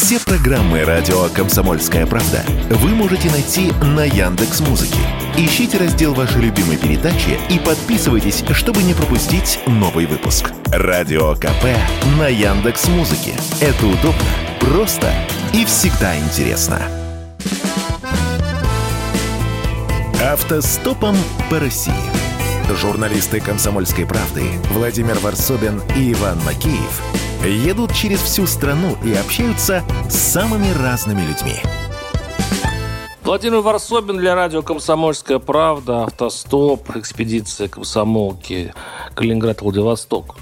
Все программы радио Комсомольская правда вы можете найти на Яндекс Музыке. Ищите раздел вашей любимой передачи и подписывайтесь, чтобы не пропустить новый выпуск. Радио КП на Яндекс Музыке. Это удобно, просто и всегда интересно. Автостопом по России. Журналисты «Комсомольской правды» Владимир Варсобин и Иван Макеев едут через всю страну и общаются с самыми разными людьми. Владимир Варсобин для радио «Комсомольская правда», «Автостоп», экспедиция комсомолки Калининград-Владивосток.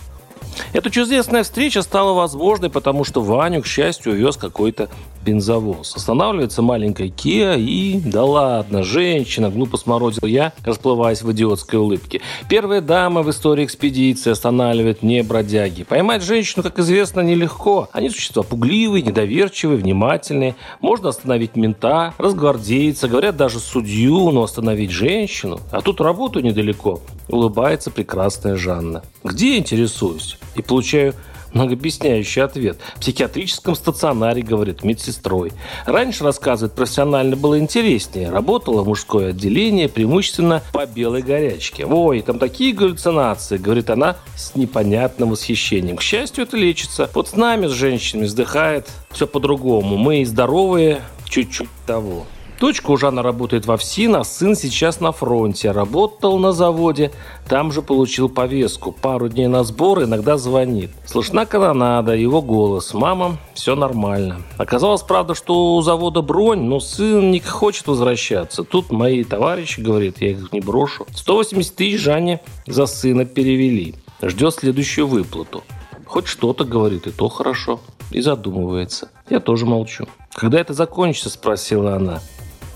Эта чудесная встреча стала возможной, потому что Ваню, к счастью, увез какой-то бензовоз. Останавливается маленькая Kia и... Да ладно, женщина, глупо сморозил я, расплываясь в идиотской улыбке. Первая дама в истории экспедиции останавливает не бродяги. Поймать женщину, как известно, нелегко. Они существа пугливые, недоверчивые, внимательные. Можно остановить мента, разгвардейца, говорят даже судью, но остановить женщину. А тут работу недалеко. Улыбается прекрасная Жанна. Где интересуюсь? И получаю многообъясняющий ответ. В психиатрическом стационаре, говорит, медсестрой. Раньше, рассказывает, профессионально было интереснее. Работала мужское отделение, преимущественно по белой горячке. Ой, там такие галлюцинации, говорит она с непонятным восхищением. К счастью, это лечится. Вот с нами, с женщинами, вздыхает все по-другому. Мы здоровые, чуть-чуть того. Дочка у Жана работает во ФСИН, а сын сейчас на фронте. Работал на заводе, там же получил повестку. Пару дней на сбор, иногда звонит. Слышна канонада, его голос. Мама, все нормально. Оказалось, правда, что у завода бронь, но сын не хочет возвращаться. Тут мои товарищи, говорит, я их не брошу. 180 тысяч Жанне за сына перевели. Ждет следующую выплату. Хоть что-то говорит, и то хорошо. И задумывается. Я тоже молчу. «Когда это закончится?» – спросила она.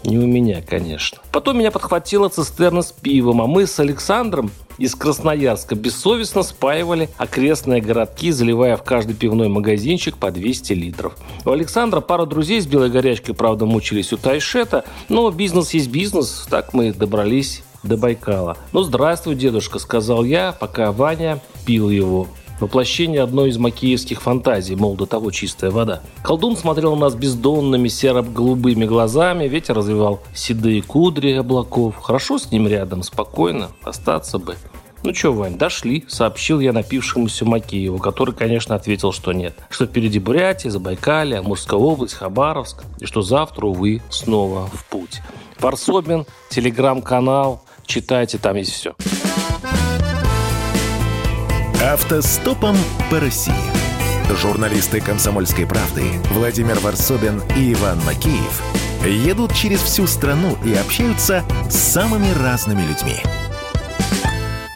Не у меня, конечно. Потом меня подхватила цистерна с пивом, а мы с Александром из Красноярска бессовестно спаивали окрестные городки, заливая в каждый пивной магазинчик по 200 литров. У Александра пара друзей с белой горячкой, правда, мучились у Тайшета, но бизнес есть бизнес, так мы добрались до Байкала. «Ну, здравствуй, дедушка», — сказал я, пока Ваня пил его воплощение одной из макеевских фантазий, мол, до того чистая вода. Колдун смотрел на нас бездонными серо-голубыми глазами, ветер развивал седые кудри облаков. Хорошо с ним рядом, спокойно, остаться бы. «Ну что, Вань, дошли», — сообщил я напившемуся Макееву, который, конечно, ответил, что нет. Что впереди Бурятия, Забайкалье, Амурская область, Хабаровск, и что завтра, увы, снова в путь. Варсобин, телеграм-канал, читайте, там есть все. Автостопом по России. Журналисты «Комсомольской правды» Владимир Варсобин и Иван Макеев едут через всю страну и общаются с самыми разными людьми –